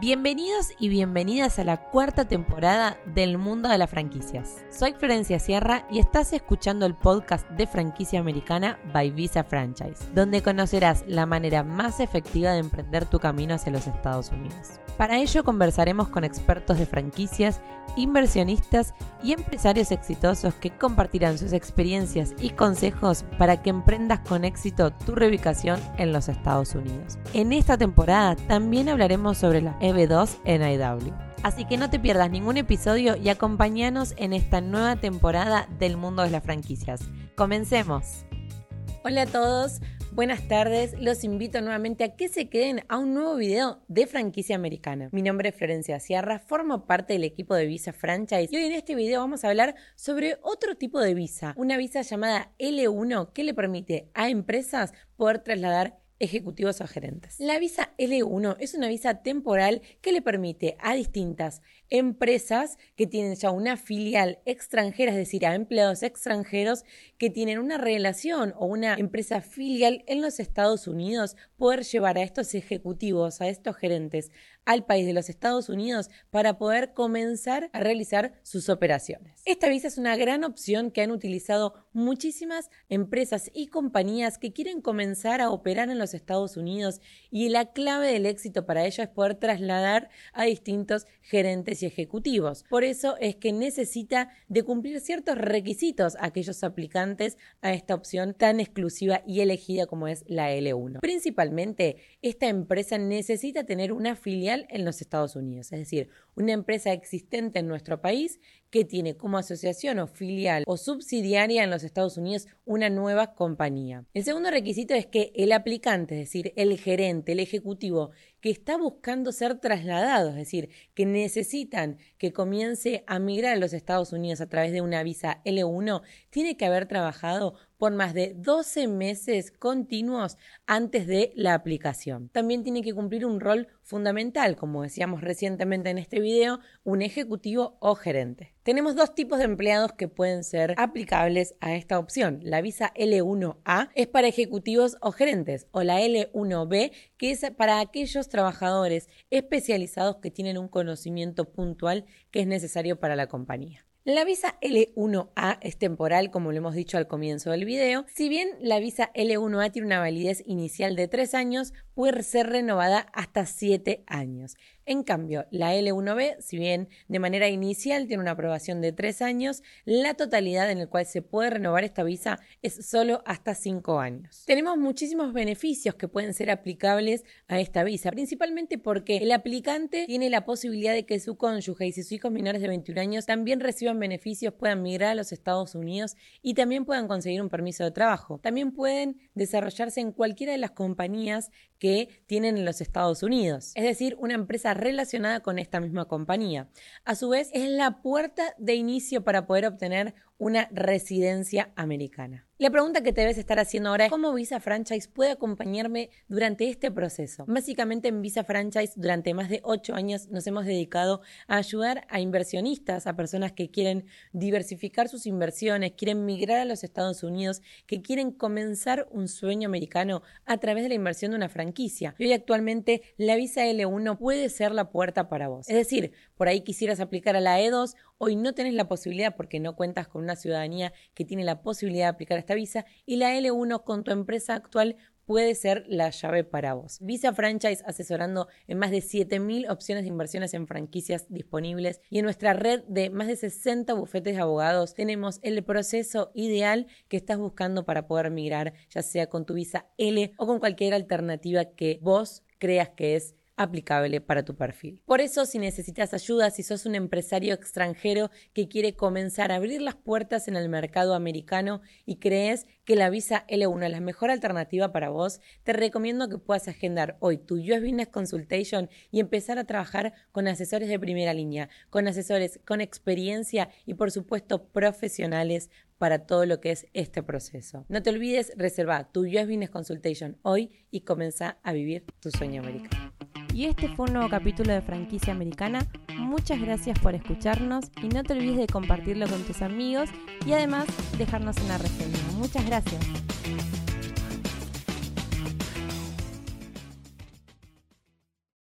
Bienvenidos y bienvenidas a la cuarta temporada del mundo de las franquicias. Soy Florencia Sierra y estás escuchando el podcast de franquicia americana by Visa Franchise, donde conocerás la manera más efectiva de emprender tu camino hacia los Estados Unidos. Para ello conversaremos con expertos de franquicias, inversionistas y empresarios exitosos que compartirán sus experiencias y consejos para que emprendas con éxito tu reubicación en los Estados Unidos. En esta temporada también hablaremos sobre la EB2 en IW. Así que no te pierdas ningún episodio y acompáñanos en esta nueva temporada del mundo de las franquicias. Comencemos. Hola a todos, Buenas tardes, los invito nuevamente a que se queden a un nuevo video de franquicia americana. Mi nombre es Florencia Sierra, formo parte del equipo de Visa Franchise y hoy en este video vamos a hablar sobre otro tipo de visa, una visa llamada L1 que le permite a empresas poder trasladar ejecutivos o gerentes. La visa L1 es una visa temporal que le permite a distintas empresas que tienen ya una filial extranjera, es decir, a empleados extranjeros que tienen una relación o una empresa filial en los Estados Unidos, poder llevar a estos ejecutivos, a estos gerentes al país de los Estados Unidos para poder comenzar a realizar sus operaciones. Esta visa es una gran opción que han utilizado muchísimas empresas y compañías que quieren comenzar a operar en los Estados Unidos y la clave del éxito para ello es poder trasladar a distintos gerentes y ejecutivos. Por eso es que necesita de cumplir ciertos requisitos aquellos aplicantes a esta opción tan exclusiva y elegida como es la L1. Principalmente, esta empresa necesita tener una filial en los Estados Unidos, es decir, una empresa existente en nuestro país que tiene como asociación o filial o subsidiaria en los Estados Unidos una nueva compañía. El segundo requisito es que el aplicante, es decir, el gerente, el ejecutivo que está buscando ser trasladado, es decir, que necesitan que comience a migrar a los Estados Unidos a través de una visa L1, tiene que haber trabajado por más de 12 meses continuos antes de la aplicación. También tiene que cumplir un rol fundamental, como decíamos recientemente en este video, un ejecutivo o gerente. Tenemos dos tipos de empleados que pueden ser aplicables a esta opción. La visa L1A es para ejecutivos o gerentes o la L1B que es para aquellos trabajadores especializados que tienen un conocimiento puntual que es necesario para la compañía. La visa L1A es temporal, como lo hemos dicho al comienzo del video. Si bien la visa L1A tiene una validez inicial de 3 años, puede ser renovada hasta 7 años. En cambio, la L1B, si bien de manera inicial tiene una aprobación de 3 años, la totalidad en la cual se puede renovar esta visa es solo hasta 5 años. Tenemos muchísimos beneficios que pueden ser aplicables a esta visa, principalmente porque el aplicante tiene la posibilidad de que su cónyuge y sus hijos menores de 21 años también reciban beneficios, puedan migrar a los Estados Unidos y también puedan conseguir un permiso de trabajo. También pueden desarrollarse en cualquiera de las compañías que tienen en los Estados Unidos, es decir, una empresa relacionada con esta misma compañía. A su vez, es la puerta de inicio para poder obtener una residencia americana. La pregunta que te debes estar haciendo ahora es cómo Visa Franchise puede acompañarme durante este proceso. Básicamente en Visa Franchise durante más de ocho años nos hemos dedicado a ayudar a inversionistas, a personas que quieren diversificar sus inversiones, quieren migrar a los Estados Unidos, que quieren comenzar un sueño americano a través de la inversión de una franquicia. Y hoy actualmente la Visa L1 puede ser la puerta para vos. Es decir, por ahí quisieras aplicar a la E2, hoy no tenés la posibilidad porque no cuentas con una ciudadanía que tiene la posibilidad de aplicar esta visa y la L1 con tu empresa actual puede ser la llave para vos. Visa Franchise asesorando en más de 7.000 opciones de inversiones en franquicias disponibles y en nuestra red de más de 60 bufetes de abogados tenemos el proceso ideal que estás buscando para poder migrar, ya sea con tu visa L o con cualquier alternativa que vos creas que es aplicable para tu perfil. Por eso, si necesitas ayuda, si sos un empresario extranjero que quiere comenzar a abrir las puertas en el mercado americano y crees que la visa L1 es la mejor alternativa para vos, te recomiendo que puedas agendar hoy tu US Business Consultation y empezar a trabajar con asesores de primera línea, con asesores con experiencia y por supuesto profesionales para todo lo que es este proceso. No te olvides, reserva tu US Business Consultation hoy y comienza a vivir tu sueño americano. Y este fue un nuevo capítulo de Franquicia Americana. Muchas gracias por escucharnos y no te olvides de compartirlo con tus amigos y además dejarnos una reseña. Muchas gracias.